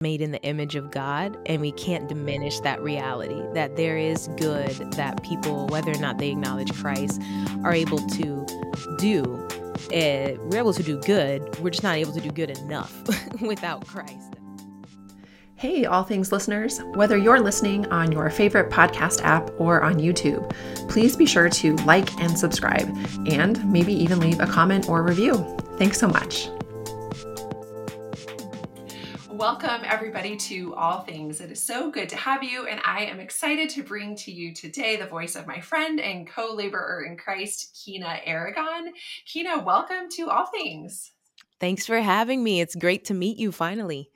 made in the image of God, and we can't diminish that reality that there is good that people, whether or not they acknowledge Christ, are able to do. Uh, we're able to do good, we're just not able to do good enough without Christ. Hey, All Things listeners. Whether you're listening on your favorite podcast app or on YouTube, please be sure to like and subscribe, and maybe even leave a comment or review. Thanks so much. Welcome, everybody, to All Things. It is so good to have you, and I am excited to bring to you today the voice of my friend and co laborer in Christ, Quina Aragon. Quina, welcome to All Things. Thanks for having me. It's great to meet you finally.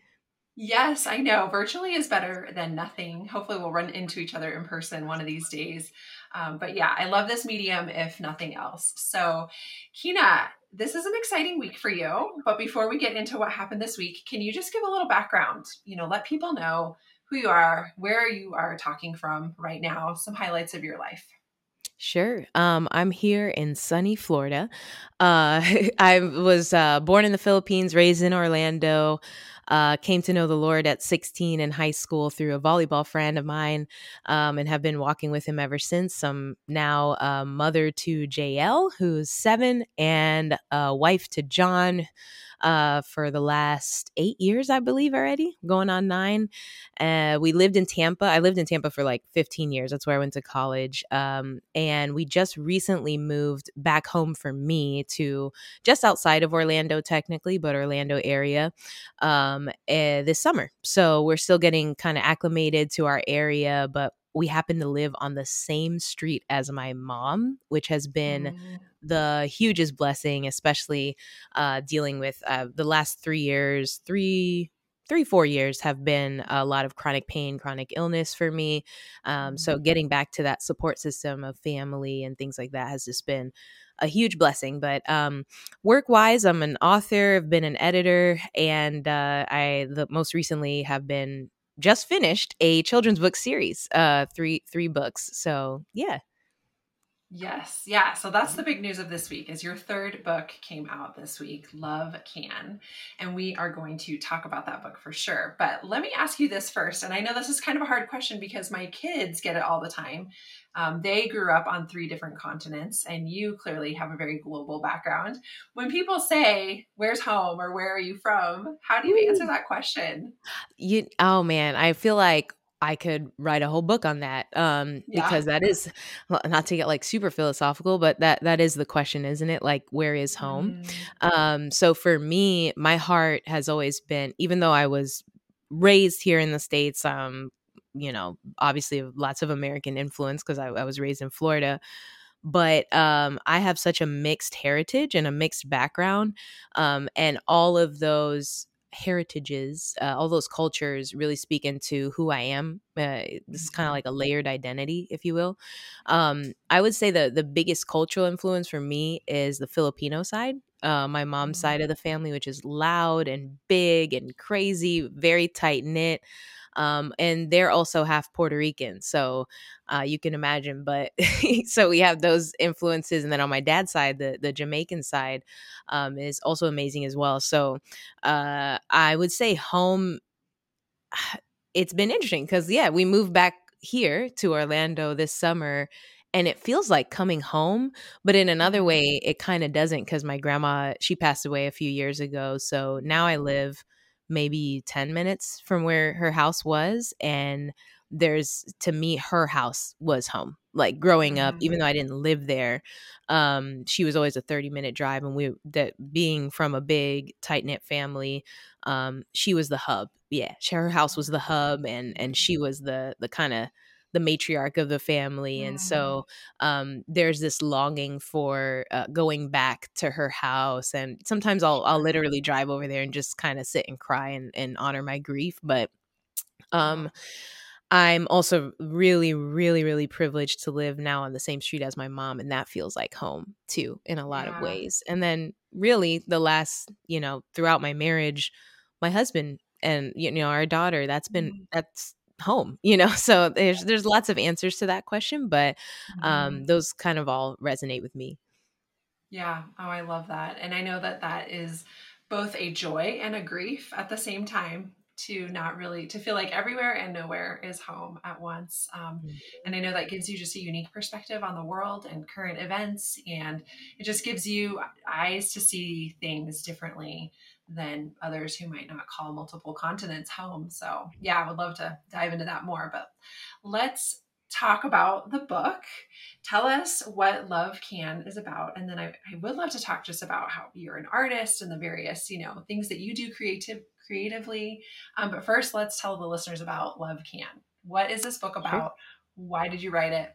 Yes, I know. Virtually is better than nothing. Hopefully, we'll run into each other in person one of these days. Um, but yeah, I love this medium, if nothing else. So, Quina, this is an exciting week for you. But before we get into what happened this week, can you just give a little background? You know, let people know who you are, where you are talking from right now, some highlights of your life. Sure. Um, I'm here in sunny Florida. Uh, I was uh, born in the Philippines, raised in Orlando. Uh, came to know the Lord at 16 in high school through a volleyball friend of mine um, and have been walking with him ever since. I'm now a mother to JL, who's seven, and a wife to John, uh, for the last eight years, I believe, already, going on nine. Uh, we lived in Tampa. I lived in Tampa for like 15 years. That's where I went to college. Um, and we just recently moved back home for me to just outside of Orlando, technically, but Orlando area um, uh, this summer. So we're still getting kind of acclimated to our area, but we happen to live on the same street as my mom, which has been mm. the hugest blessing, especially uh, dealing with uh, the last three years, three, three, four years have been a lot of chronic pain, chronic illness for me. Um, so mm. getting back to that support system of family and things like that has just been a huge blessing. But um, work wise, I'm an author, I've been an editor, and uh, I the most recently have been just finished a children's book series, uh, three three books. So yeah. Yes, yeah. So that's the big news of this week is your third book came out this week, Love Can. And we are going to talk about that book for sure. But let me ask you this first. And I know this is kind of a hard question because my kids get it all the time. Um, they grew up on three different continents, and you clearly have a very global background. When people say, Where's home or where are you from? How do you answer that question? You, oh man, I feel like I could write a whole book on that um, yeah. because that is not to get like super philosophical, but that that is the question, isn't it? Like, where is home? Mm. Um, so for me, my heart has always been, even though I was raised here in the states, um, you know, obviously lots of American influence because I, I, was raised in Florida. But um, I have such a mixed heritage and a mixed background. Um, and all of those heritages, uh, all those cultures really speak into who I am. Uh, this is kind of mm-hmm. like a layered identity, if you will. Um, I would say the the biggest cultural influence for me is the Filipino side. Uh, my mom's side mm-hmm. of the family, which is loud and big and crazy, very tight knit. Um, and they're also half Puerto Rican. So uh, you can imagine. But so we have those influences. And then on my dad's side, the, the Jamaican side um, is also amazing as well. So uh, I would say home, it's been interesting because, yeah, we moved back here to Orlando this summer and it feels like coming home but in another mm-hmm. way it kind of doesn't because my grandma she passed away a few years ago so now i live maybe 10 minutes from where her house was and there's to me her house was home like growing up even though i didn't live there um she was always a 30 minute drive and we that being from a big tight knit family um she was the hub yeah her house was the hub and and she was the the kind of the matriarch of the family and so um, there's this longing for uh, going back to her house and sometimes i'll i'll literally drive over there and just kind of sit and cry and, and honor my grief but um i'm also really really really privileged to live now on the same street as my mom and that feels like home too in a lot yeah. of ways and then really the last you know throughout my marriage my husband and you know our daughter that's been mm. that's home you know so there's there's lots of answers to that question but um mm-hmm. those kind of all resonate with me yeah oh i love that and i know that that is both a joy and a grief at the same time to not really to feel like everywhere and nowhere is home at once um, mm-hmm. and i know that gives you just a unique perspective on the world and current events and it just gives you eyes to see things differently than others who might not call multiple continents home so yeah i would love to dive into that more but let's talk about the book. Tell us what Love Can is about. And then I, I, would love to talk just about how you're an artist and the various, you know, things that you do creative creatively. Um, but first, let's tell the listeners about Love Can. What is this book about? Why did you write it?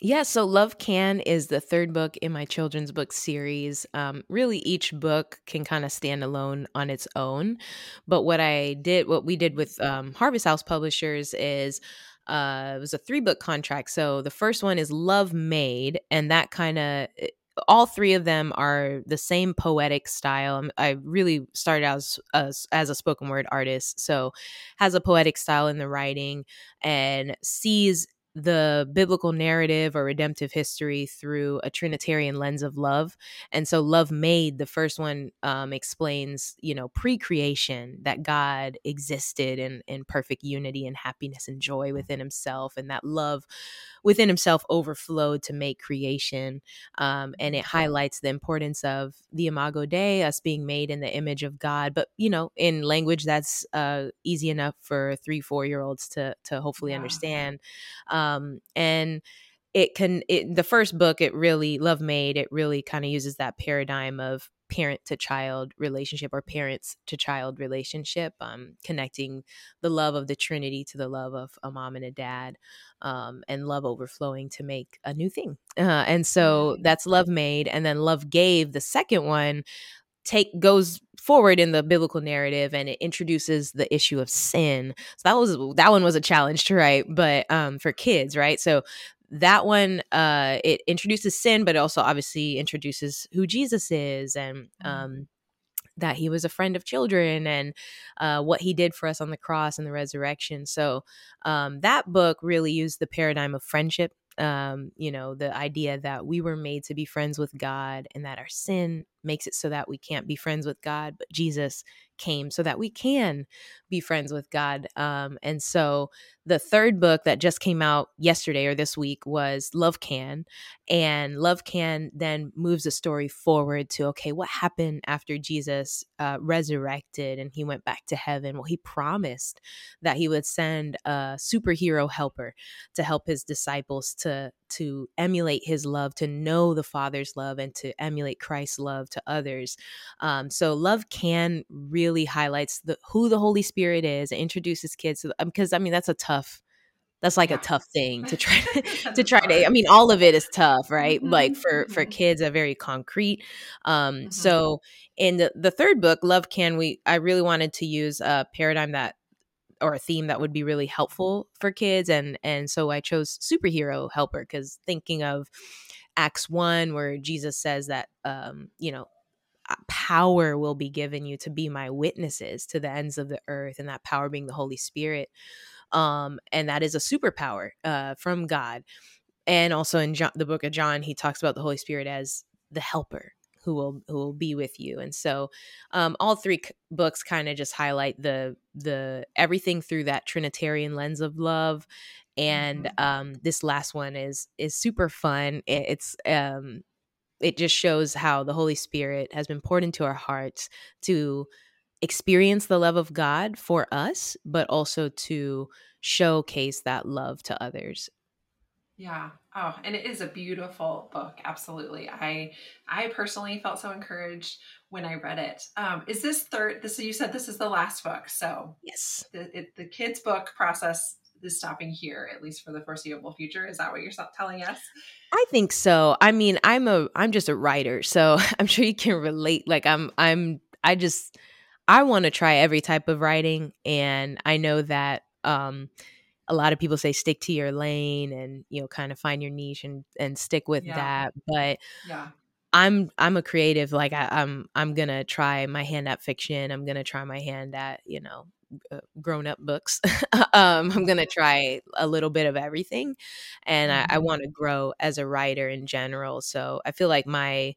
Yeah, so Love Can is the third book in my children's book series. Um, really, each book can kind of stand alone on its own. But what I did, what we did with um, Harvest House Publishers is uh, it was a three book contract. So the first one is Love Made, and that kind of eh, all three of them are the same poetic style. Um, I really started out as, as, as a spoken word artist, so has a poetic style in the writing and sees the biblical narrative or redemptive history through a trinitarian lens of love and so love made the first one um, explains you know pre-creation that god existed in in perfect unity and happiness and joy within himself and that love within himself overflowed to make creation. Um, and it highlights the importance of the Imago Dei, us being made in the image of God, but you know, in language that's uh, easy enough for three, four year olds to to hopefully yeah. understand. Um, and it can it, the first book it really love made it really kind of uses that paradigm of parent to child relationship or parents to child relationship um, connecting the love of the trinity to the love of a mom and a dad um, and love overflowing to make a new thing. Uh, and so that's love made and then love gave the second one take goes forward in the biblical narrative and it introduces the issue of sin so that was that one was a challenge to write but um for kids right so that one uh it introduces sin but it also obviously introduces who jesus is and mm. um that he was a friend of children and uh, what he did for us on the cross and the resurrection. So um, that book really used the paradigm of friendship um, you know, the idea that we were made to be friends with God and that our sin makes it so that we can't be friends with God, but Jesus came so that we can be friends with God. Um, and so the third book that just came out yesterday or this week was Love Can. And Love Can then moves the story forward to okay, what happened after Jesus uh, resurrected and he went back to heaven? Well, he promised that he would send a superhero helper to help his disciples to to emulate his love, to know the Father's love, and to emulate Christ's love to others. Um, so love can really highlights the who the Holy Spirit is, introduces kids to because um, I mean that's a tough that's like yeah. a tough thing to try to, to try to i mean all of it is tough right mm-hmm. like for for mm-hmm. kids a very concrete um mm-hmm. so in the, the third book love can we i really wanted to use a paradigm that or a theme that would be really helpful for kids and and so i chose superhero helper because thinking of acts 1 where jesus says that um you know power will be given you to be my witnesses to the ends of the earth and that power being the holy spirit um and that is a superpower uh from god. And also in John, the book of john he talks about the holy spirit as the helper who will who will be with you and so um, all three c- books kind of just highlight the the everything through that trinitarian lens of love and mm-hmm. um, this last one is is super fun it, it's um it just shows how the holy spirit has been poured into our hearts to experience the love of god for us but also to showcase that love to others yeah. Oh, and it is a beautiful book. Absolutely. I I personally felt so encouraged when I read it. Um, is this third? This you said this is the last book, so yes, the it, the kids book process is stopping here at least for the foreseeable future. Is that what you're telling us? I think so. I mean, I'm a I'm just a writer, so I'm sure you can relate. Like I'm I'm I just I want to try every type of writing, and I know that um a lot of people say stick to your lane and you know kind of find your niche and and stick with yeah. that but yeah i'm i'm a creative like I, i'm i'm gonna try my hand at fiction i'm gonna try my hand at you know uh, grown up books um i'm gonna try a little bit of everything and mm-hmm. i, I want to grow as a writer in general so i feel like my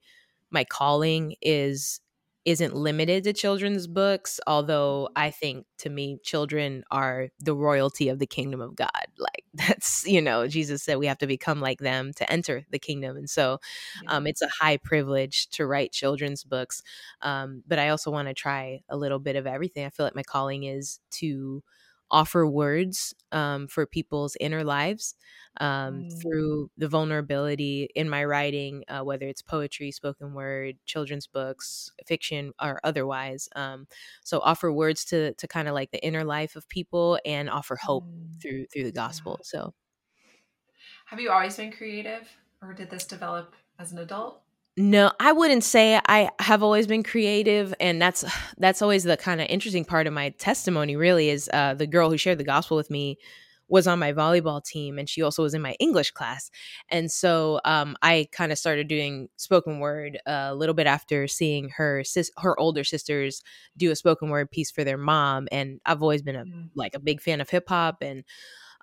my calling is isn't limited to children's books, although I think to me, children are the royalty of the kingdom of God. Like that's, you know, Jesus said we have to become like them to enter the kingdom. And so um, it's a high privilege to write children's books. Um, but I also want to try a little bit of everything. I feel like my calling is to offer words um, for people's inner lives um, mm. through the vulnerability in my writing, uh, whether it's poetry, spoken word, children's books, fiction, or otherwise. Um, so offer words to to kind of like the inner life of people and offer hope mm. through through the gospel. Yeah. So, have you always been creative, or did this develop as an adult? No, I wouldn't say I have always been creative, and that's that's always the kind of interesting part of my testimony. Really, is uh, the girl who shared the gospel with me was on my volleyball team and she also was in my English class. And so um, I kind of started doing spoken word a little bit after seeing her sis- her older sisters do a spoken word piece for their mom. And I've always been a mm. like a big fan of hip hop and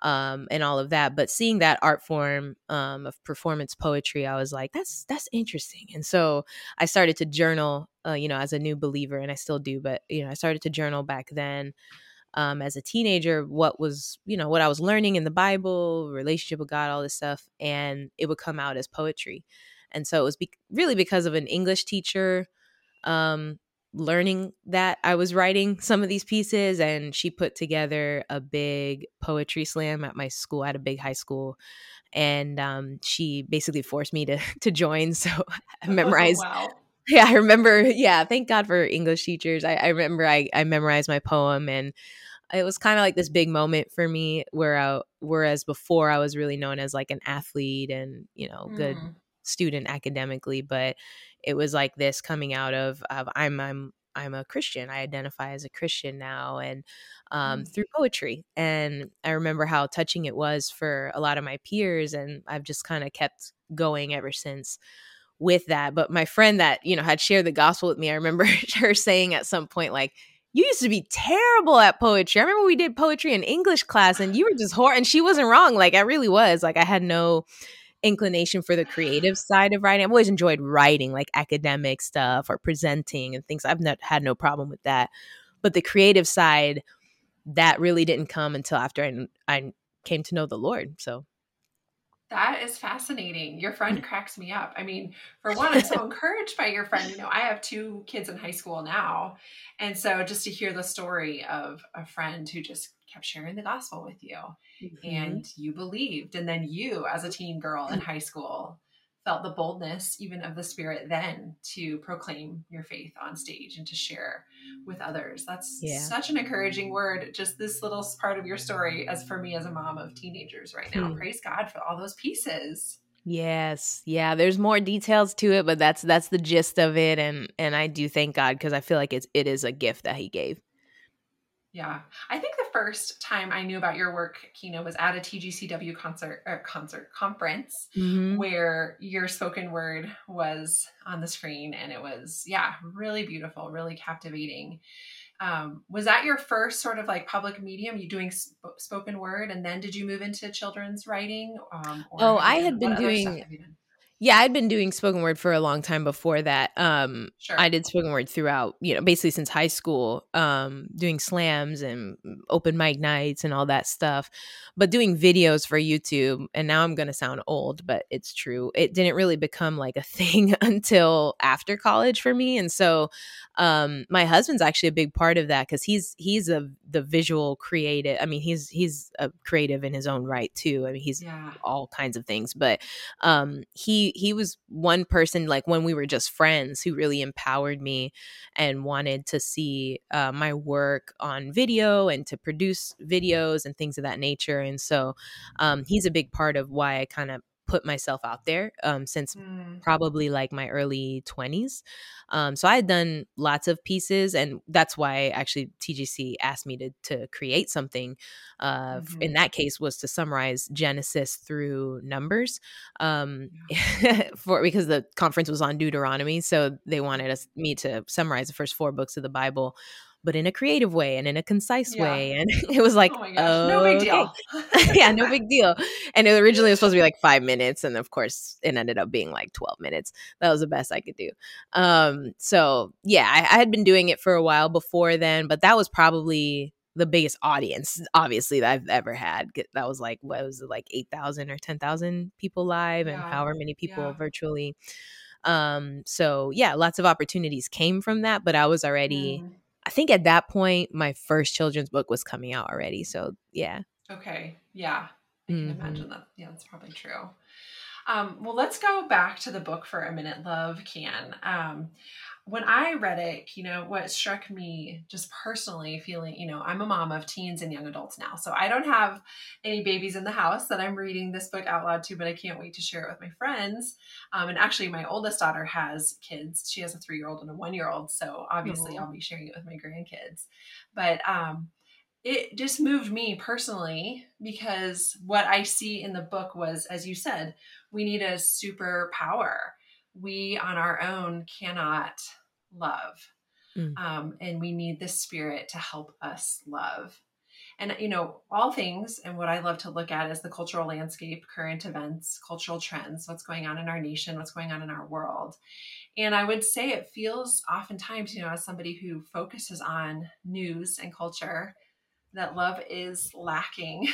um, and all of that. But seeing that art form um, of performance poetry, I was like, that's that's interesting. And so I started to journal, uh, you know, as a new believer, and I still do. But you know, I started to journal back then um, as a teenager what was you know what i was learning in the bible relationship with god all this stuff and it would come out as poetry and so it was be- really because of an english teacher um, learning that i was writing some of these pieces and she put together a big poetry slam at my school at a big high school. And um, she basically forced me to to join so i memorized oh, wow. Yeah i remember yeah thank god for english teachers. I, I remember I, I memorized my poem and it was kind of like this big moment for me where I, whereas before I was really known as like an athlete and you know mm. Student academically but it was like this coming out of, of I'm I'm I'm a Christian. I identify as a Christian now, and um, mm. through poetry. And I remember how touching it was for a lot of my peers, and I've just kind of kept going ever since with that. But my friend that you know had shared the gospel with me, I remember her saying at some point, like, you used to be terrible at poetry. I remember we did poetry in English class and you were just horrible. And she wasn't wrong. Like I really was. Like I had no inclination for the creative side of writing. I've always enjoyed writing, like academic stuff or presenting and things. I've not had no problem with that. But the creative side, that really didn't come until after I, I came to know the Lord. So that is fascinating. Your friend mm. cracks me up. I mean, for one, I'm so encouraged by your friend. You know, I have two kids in high school now. And so just to hear the story of a friend who just kept sharing the gospel with you mm-hmm. and you believed. And then you, as a teen girl in high school, felt the boldness even of the spirit then to proclaim your faith on stage and to share with others that's yeah. such an encouraging word just this little part of your story as for me as a mom of teenagers right now hmm. praise god for all those pieces yes yeah there's more details to it but that's that's the gist of it and and i do thank god because i feel like it's it is a gift that he gave yeah. I think first time I knew about your work, Quina, was at a TGCW concert or concert conference mm-hmm. where your spoken word was on the screen and it was, yeah, really beautiful, really captivating. Um, was that your first sort of like public medium? You doing sp- spoken word, and then did you move into children's writing? Um, oh, I had been doing yeah, I'd been doing spoken word for a long time before that. Um, sure. I did spoken word throughout, you know, basically since high school, um, doing slams and open mic nights and all that stuff. But doing videos for YouTube, and now I'm going to sound old, but it's true. It didn't really become like a thing until after college for me. And so um, my husband's actually a big part of that because he's he's a the visual creative. I mean, he's he's a creative in his own right too. I mean, he's yeah. all kinds of things, but um, he he was one person like when we were just friends who really empowered me and wanted to see uh, my work on video and to produce videos and things of that nature. And so um, he's a big part of why I kind of put myself out there um, since mm. probably like my early 20s. Um, so I had done lots of pieces, and that's why actually TGC asked me to to create something. Uh, mm-hmm. In that case, was to summarize Genesis through Numbers, um, yeah. for because the conference was on Deuteronomy, so they wanted us me to summarize the first four books of the Bible but in a creative way and in a concise yeah. way. And it was like, oh no big deal. yeah, no big deal. And it originally was supposed to be like five minutes. And of course, it ended up being like 12 minutes. That was the best I could do. Um, so yeah, I, I had been doing it for a while before then, but that was probably the biggest audience obviously that I've ever had. That was like what was it like 8,000 or 10,000 people live yeah. and however many people yeah. virtually. Um so yeah, lots of opportunities came from that, but I was already mm. I think at that point my first children's book was coming out already. So yeah. Okay. Yeah. I can mm-hmm. imagine that. Yeah, that's probably true. Um, well, let's go back to the book for a minute. Love can. Um, when I read it, you know, what struck me just personally feeling, you know, I'm a mom of teens and young adults now. So I don't have any babies in the house that I'm reading this book out loud to, but I can't wait to share it with my friends. Um, and actually, my oldest daughter has kids. She has a three year old and a one year old. So obviously, I'll be sharing it with my grandkids. But um, it just moved me personally because what I see in the book was, as you said, we need a superpower we on our own cannot love. Mm. Um, and we need the spirit to help us love. And, you know, all things, and what I love to look at is the cultural landscape, current events, cultural trends, what's going on in our nation, what's going on in our world. And I would say it feels oftentimes, you know, as somebody who focuses on news and culture, that love is lacking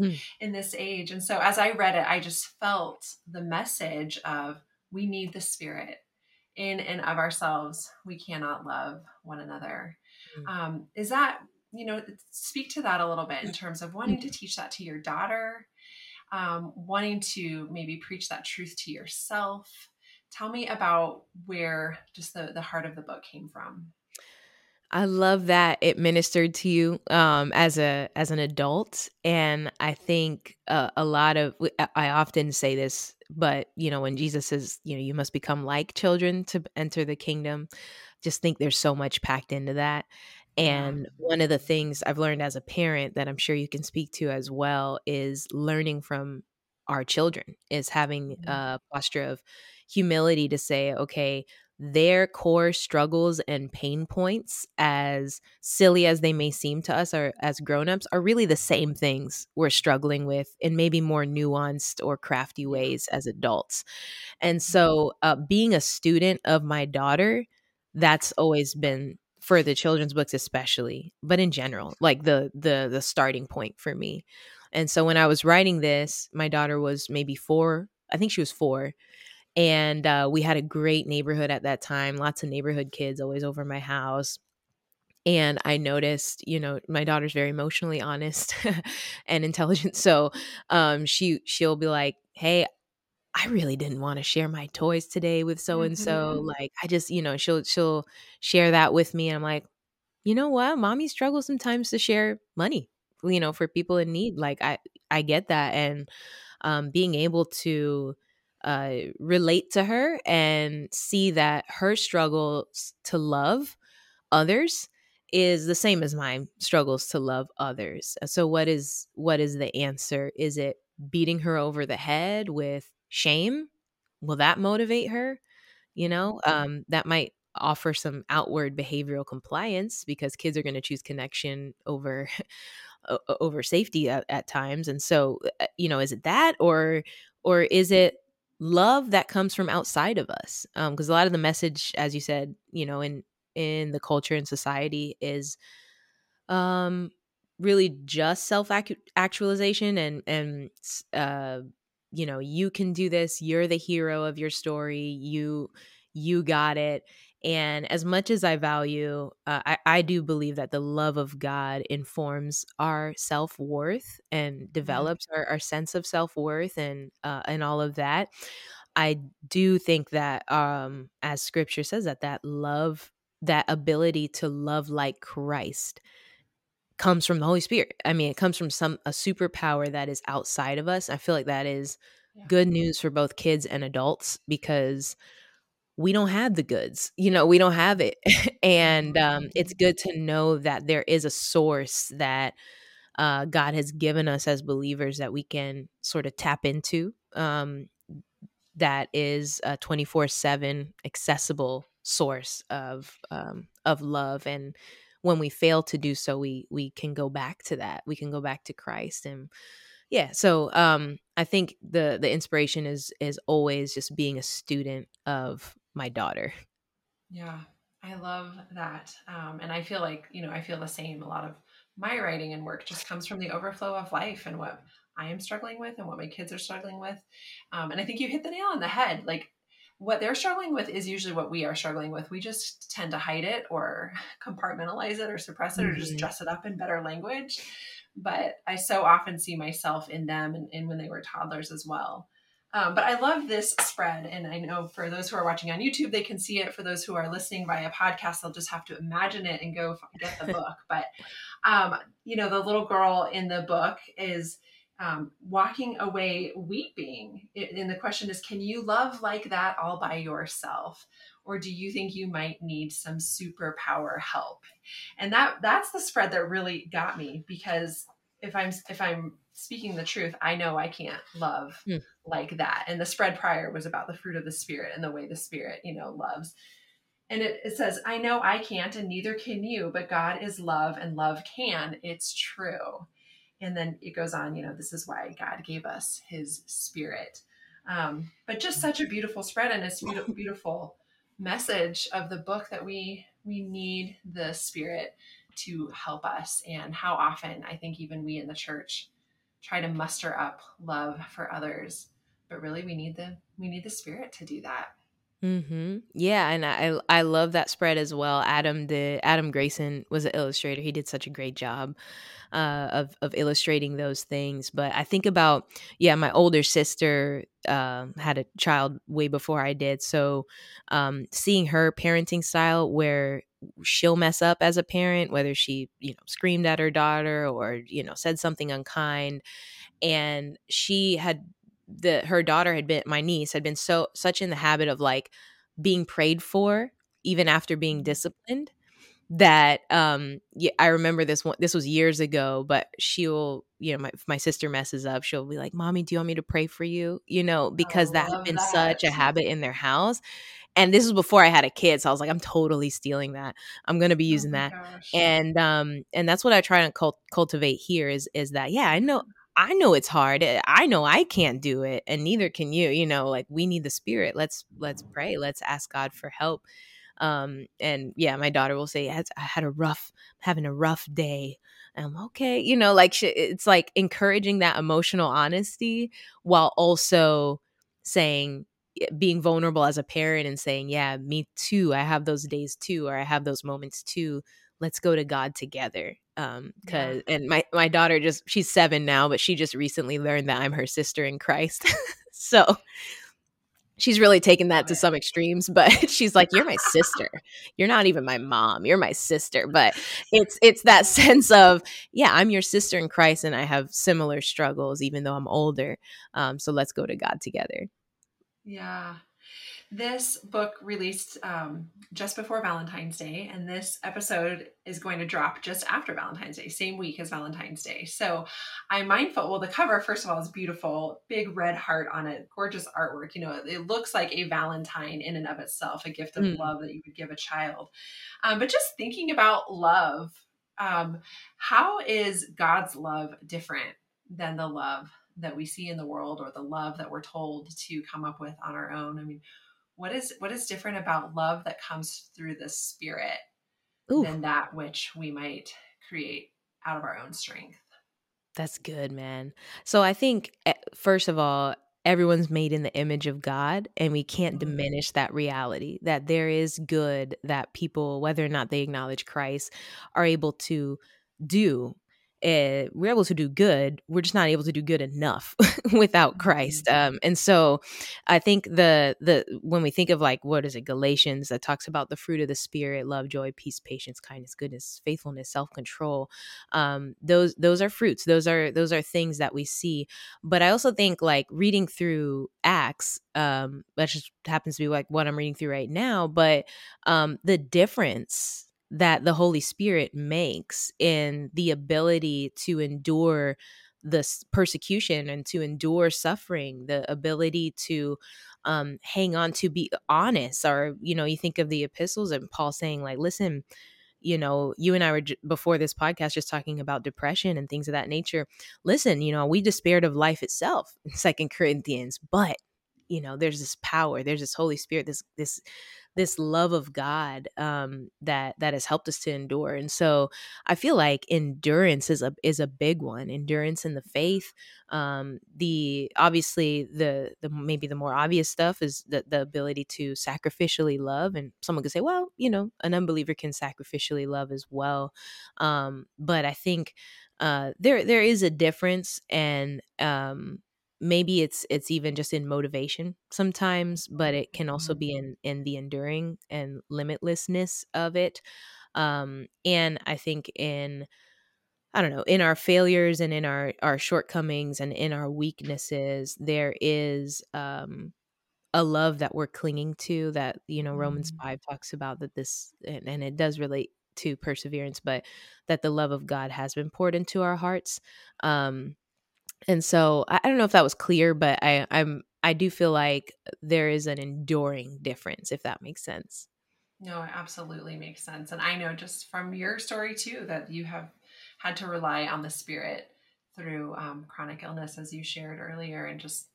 mm. in this age. And so as I read it, I just felt the message of we need the spirit in and of ourselves. We cannot love one another. Mm-hmm. um, is that you know speak to that a little bit in terms of wanting to teach that to your daughter um, wanting to maybe preach that truth to yourself. Tell me about where just the, the heart of the book came from. I love that it ministered to you um, as a as an adult, and I think uh, a lot of I often say this, but you know when Jesus says you know you must become like children to enter the kingdom, just think there's so much packed into that. And one of the things I've learned as a parent that I'm sure you can speak to as well is learning from our children, is having mm-hmm. a posture of humility to say, okay, their core struggles and pain points, as silly as they may seem to us or as grown-ups, are really the same things we're struggling with in maybe more nuanced or crafty ways as adults. And mm-hmm. so uh, being a student of my daughter, that's always been for the children's books especially, but in general, like the the the starting point for me. And so when I was writing this, my daughter was maybe 4, I think she was 4 and uh, we had a great neighborhood at that time lots of neighborhood kids always over my house and i noticed you know my daughter's very emotionally honest and intelligent so um, she she'll be like hey I really didn't want to share my toys today with so and so. Like I just, you know, she'll she'll share that with me and I'm like, "You know what? Mommy struggles sometimes to share money, you know, for people in need. Like I I get that and um being able to uh, relate to her and see that her struggles to love others is the same as my struggles to love others. So what is what is the answer? Is it beating her over the head with shame? Will that motivate her? You know, um, that might offer some outward behavioral compliance because kids are going to choose connection over over safety at, at times. And so, uh, you know, is it that or or is it love that comes from outside of us because um, a lot of the message as you said you know in in the culture and society is um really just self actualization and and uh you know you can do this you're the hero of your story you you got it and as much as I value, uh, I, I do believe that the love of God informs our self worth and mm-hmm. develops mm-hmm. our, our, sense of self worth and uh, and all of that. I do think that, um, as Scripture says, that that love, that ability to love like Christ, comes from the Holy Spirit. I mean, it comes from some a superpower that is outside of us. I feel like that is yeah. good news for both kids and adults because we don't have the goods you know we don't have it. And um, it's good to know that there is a source that uh, god has given us as believers that we can sort of tap into um, that is a 24 7 accessible source of um, of love. And when we fail to do so we we can go back to that. We can go back to christ. And yeah so um i think the the inspiration is is always just being a student of my daughter yeah i love that um and i feel like you know i feel the same a lot of my writing and work just comes from the overflow of life and what i am struggling with and what my kids are struggling with um, and i think you hit the nail on the head like what they're struggling with is usually what we are struggling with. We just tend to hide it or compartmentalize it or suppress it mm-hmm. or just mm-hmm. dress it up in better language. But I so often see myself in them and, and when they were toddlers as well. Um, but I love this spread. And I know for those who are watching on YouTube, they can see it. For those who are listening via podcast, they'll just have to imagine it and go get the book. But, um, you know, the little girl in the book is um, walking away weeping. And the question is, can you love like that all by yourself? Or do you think you might need some superpower help? And that that's the spread that really got me because if I'm if I'm speaking the truth, I know I can't love mm. like that. And the spread prior was about the fruit of the spirit and the way the spirit, you know, loves. And it, it says, I know I can't and neither can you, but God is love and love can. It's true and then it goes on you know this is why god gave us his spirit um, but just such a beautiful spread and it's beautiful, beautiful message of the book that we we need the spirit to help us and how often i think even we in the church try to muster up love for others. But really we need the we need the spirit to do that Mm-hmm. Yeah, and I I love that spread as well. Adam the Adam Grayson was an illustrator. He did such a great job uh, of of illustrating those things. But I think about yeah, my older sister uh, had a child way before I did, so um, seeing her parenting style where she'll mess up as a parent, whether she you know screamed at her daughter or you know said something unkind, and she had the her daughter had been my niece had been so such in the habit of like being prayed for even after being mm-hmm. disciplined that um yeah, I remember this one this was years ago but she'll you know my my sister messes up she'll be like mommy do you want me to pray for you you know because that had been that. such a habit in their house and this was before I had a kid so I was like I'm totally stealing that I'm going to be oh using oh that gosh. and um and that's what I try to cult- cultivate here is is that yeah I know I know it's hard. Eh, I know I can't do it and neither can you. You know, like we need the spirit. Let's let's pray. Let's ask God for help. Um and yeah, my daughter will say I had a rough having a rough day. I'm okay, you know, like it's like encouraging that emotional honesty while also saying eh, being vulnerable as a parent and saying, "Yeah, me too. I have those days too or I have those moments too. Let's go to God together." um cuz yeah. and my my daughter just she's 7 now but she just recently learned that I'm her sister in Christ. so she's really taken that to some extremes but she's like you're my sister you're not even my mom you're my sister but it's it's that sense of yeah i'm your sister in christ and i have similar struggles even though i'm older um, so let's go to god together yeah this book released um, just before Valentine's Day, and this episode is going to drop just after Valentine's Day, same week as Valentine's Day. So I'm mindful. Well, the cover, first of all, is beautiful, big red heart on it, gorgeous artwork. You know, it looks like a Valentine in and of itself, a gift of mm. love that you would give a child. Um, but just thinking about love, um, how is God's love different than the love that we see in the world or the love that we're told to come up with on our own? I mean, what is what is different about love that comes through the spirit Ooh. than that which we might create out of our own strength that's good man so i think eh, first of all everyone's made in the image of god and we can't mm-hmm. diminish that reality that there is good that people whether or not they acknowledge christ are able to do uh, we're able to do good we're just not able to do good enough without christ. Mm-hmm. um, and so i think the the when we think of like what is it galatians that talks about the fruit of the spirit love joy peace patience kindness goodness faithfulness self-control um, those those are fruits. Those are those are things that we see. But i also think like reading through acts um, that just happens to be like what i'm reading through right now but um, the difference that the Holy Spirit makes in the ability to endure this persecution and to endure suffering, the ability to um, hang on, to be honest. Or, you know, you think of the epistles and Paul saying, like, listen, you know, you and I were j- before this podcast just talking about depression and things of that nature. Listen, you know, we despaired of life itself Second Corinthians, but you know, there's this power, there's this Holy Spirit, this this this love of God um, that that has helped us to endure. And so I feel like endurance is a is a big one. Endurance in the faith. Um, the obviously the the maybe the more obvious stuff is the the ability to sacrificially love. And someone could say, well, you know, an unbeliever can sacrificially love as well. Um, but I think uh, there there is a difference, and um, maybe it's it's even just in motivation sometimes but it can also mm-hmm. be in in the enduring and limitlessness of it um and i think in i don't know in our failures and in our our shortcomings and in our weaknesses there is um a love that we're clinging to that you know romans mm-hmm. 5 talks about that this and, and it does relate to perseverance but that the love of god has been poured into our hearts um and so I, I don't know if that was clear, but I, I'm I do feel like there is an enduring difference, if that makes sense. No, it absolutely makes sense. And I know just from your story too that you have had to rely on the spirit through um, chronic illness, as you shared earlier, and just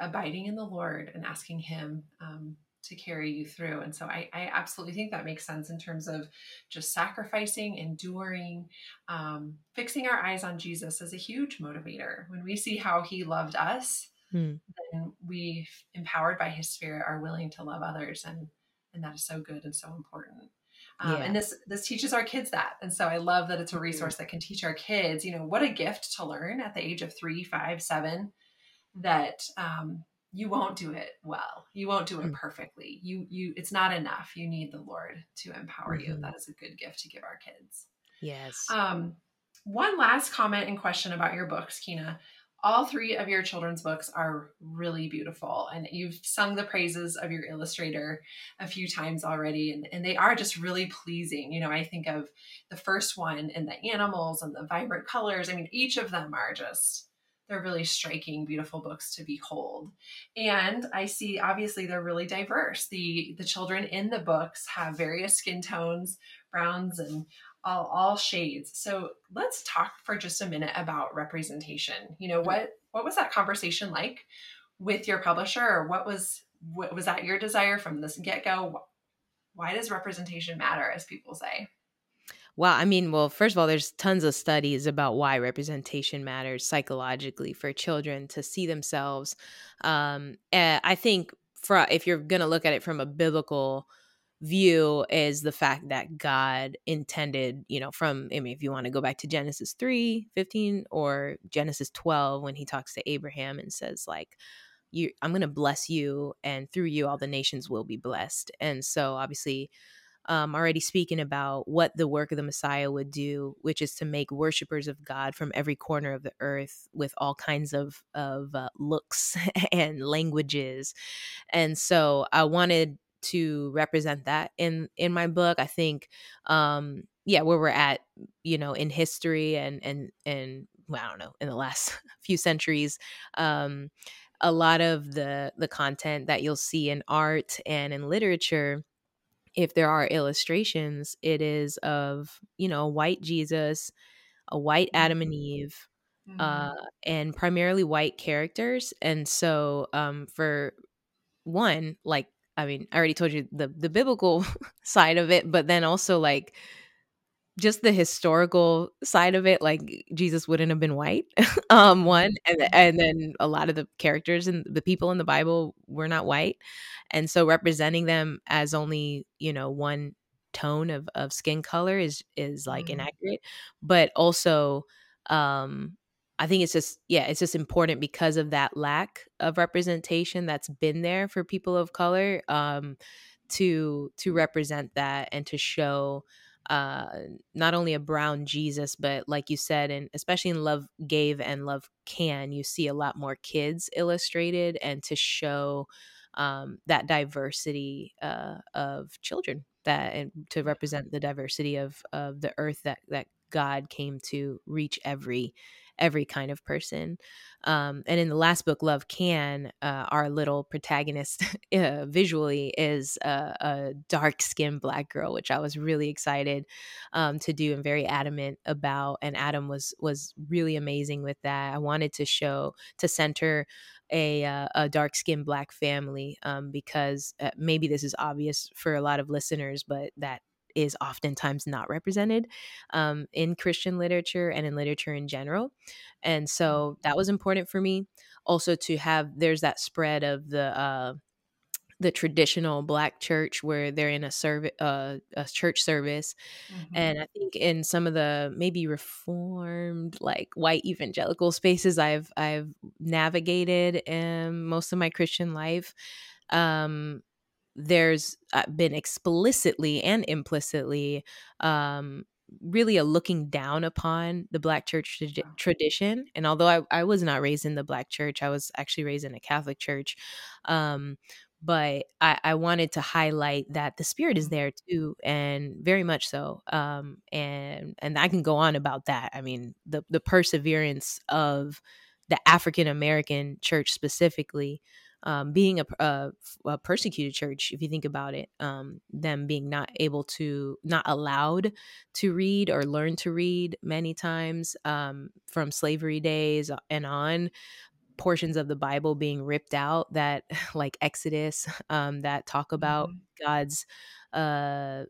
abiding in the Lord and asking Him um, to carry you through. And so I, I absolutely think that makes sense in terms of just sacrificing, enduring, um, fixing our eyes on Jesus is a huge motivator. When we see how he loved us, hmm. then we, empowered by his spirit, are willing to love others. And, and that is so good and so important. Um, yeah. and this this teaches our kids that and so i love that it's a resource that can teach our kids you know what a gift to learn at the age of three five seven that um, you won't do it well. You won't do it mm. perfectly. You you it's not enough. You need the lord to empower mm-hmm. you that is a good gift to give our kids. Yes. Um one last comment and question about your books Quina all three of your children's books are really beautiful and you've sung the praises of your illustrator a few times already and, and they are just really pleasing. You know i think of the first one and the animals and the vibrant colors. I mean each of them are just they're really striking beautiful books to behold. And i see obviously they're really diverse. The the children in the books have various skin tones browns and all, all shades. So let's talk for just a minute about representation. You know what what was that conversation like with your publisher? Or what was what was that your desire from this get-go? Why does representation matter as people say well, I mean, well, first of all, there's tons of studies about why representation matters psychologically for children to see themselves. Um, I think for if you're going to look at it from a biblical view is the fact that God intended, you know, from I mean, if you want to go back to Genesis 3, 15 or Genesis 12 when he talks to Abraham and says like you I'm going to bless you and through you all the nations will be blessed. And so obviously um, already speaking about what the work of the Messiah would do, which is to make worshipers of God from every corner of the earth with all kinds of of uh, looks and languages, and so I wanted to represent that in in my book. I think, um, yeah, where we're at, you know, in history and and and well, I don't know, in the last few centuries. Um, a lot of the the content that you'll see in art and in literature if there are illustrations, it is of, you know, a white Jesus, a white Adam and mm-hmm. Eve, mm-hmm. uh, and primarily white characters. And so, um, for one, like, I mean, I already told you the the biblical side of it, but then also like just the historical side of it like jesus wouldn't have been white um one and mm-hmm. and then a lot of the characters and the people in the bible were not white and so representing them as only you know one tone of of skin color is is like mm. inaccurate but also um I think it's just yeah, it's just important because of that lack of representation that's been there for people of color um to to represent that and to show uh, not only a brown Jesus, but like you said, and especially in Love Gave and Love Can, you see a lot more kids illustrated and to show um, that diversity uh, of children that and to represent the diversity of of the earth that that God came to reach every every kind of person. Um, and in the last book, Love Can, uh, our little protagonist uh, visually is a, a dark skinned black girl, which I was really excited um, to do and very adamant about. And Adam was was really amazing with that. I wanted to show to center a, uh, a dark skinned black family um, because uh, maybe this is obvious for a lot of listeners, but that is oftentimes not represented um, in Christian literature and in literature in general. And so that was important for me. Also, to have there's that spread of the uh, the traditional black church where they're in a service uh, a church service mm-hmm. and i think in some of the maybe reformed like white evangelical spaces i've i've navigated in most of my christian life um there's uh, been explicitly and implicitly um, really a looking down upon the black church tra- tradition and although I, I was not raised in the black church i was actually raised in a catholic church um, but I, I, wanted to highlight that the spirit is there too and very much so um, and and i can go on about that. I mean the the perseverance of the african american church specifically um, being a, a, a, persecuted church, if you think about it, um, them being not able to, not allowed to read or learn to read many times um, from slavery days and on, portions of the Bible being ripped out that, like Exodus, um, that talk about mm-hmm. God's uh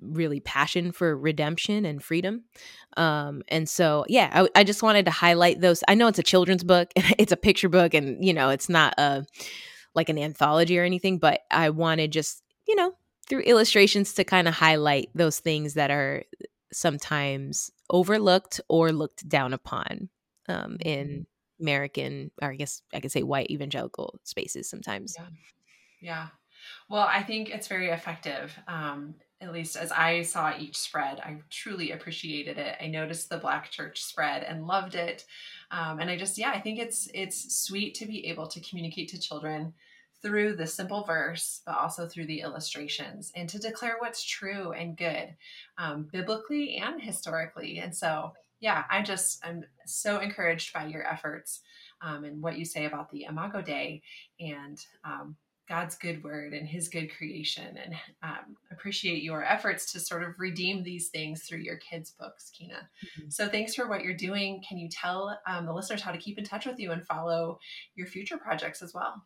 really passion for redemption and freedom. Um, and so, yeah, I, I, just wanted to highlight those. I know it's a children's book, it's a picture book, and you know, it's not a like an anthology or anything, but I wanted just you know through illustrations to kind of highlight those things that are sometimes overlooked or looked down upon um, in mm-hmm. American, or I guess I could say white evangelical spaces sometimes. Yeah. Yeah. Well, I think it's very effective. Um, at least as I saw each spread, I truly appreciated it. I noticed the Black Church spread and loved it. Um, and I just, yeah, I think it's it's sweet to be able to communicate to children through the simple verse, but also through the illustrations, and to declare what's true and good, um, biblically and historically. And so, yeah, I just I'm so encouraged by your efforts um, and what you say about the Imago Dei and um, God's good word and his good creation and um, appreciate your efforts to sort of redeem these things through your kids' books, Quina. Mm-hmm. So thanks for what you're doing. Can you tell um, the listeners how to keep in touch with you and follow your future projects as well?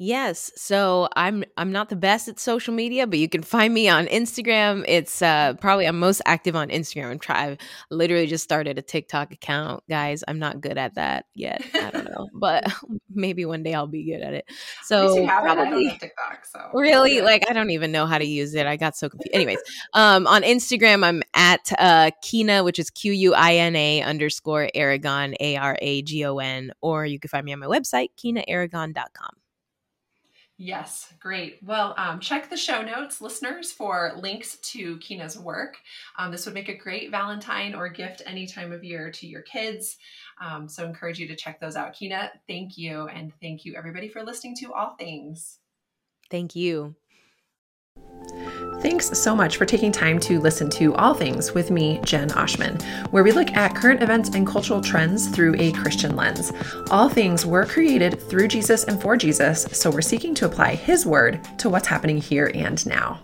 Yes. So I'm I'm not the best at social media, but you can find me on Instagram. It's uh probably I'm most active on Instagram. I'm try I've literally just started a TikTok account, guys. I'm not good at that yet. I don't know. but maybe one day I'll be good at it. So probably TikTok. So really like I don't even know how to use it. I got so confused. Anyways, um on Instagram I'm at uh Quina, which is Q U I N A underscore Aragon, A R A G O N, or you can find me on my website, QuinaAragon.com. Yes, great. Well, um, check the show notes, listeners, for links to Quina's work. Um, this would make a great Valentine or gift any time of year to your kids. Um, so, encourage you to check those out. Kina, thank you. And thank you, everybody, for listening to All Things. Thank you. Thanks so much for taking time to listen to All Things with me, Jen Oshman, where we look at current events and cultural trends through a Christian lens. All things were created through Jesus and for Jesus, so we're seeking to apply His word to what's happening here and now.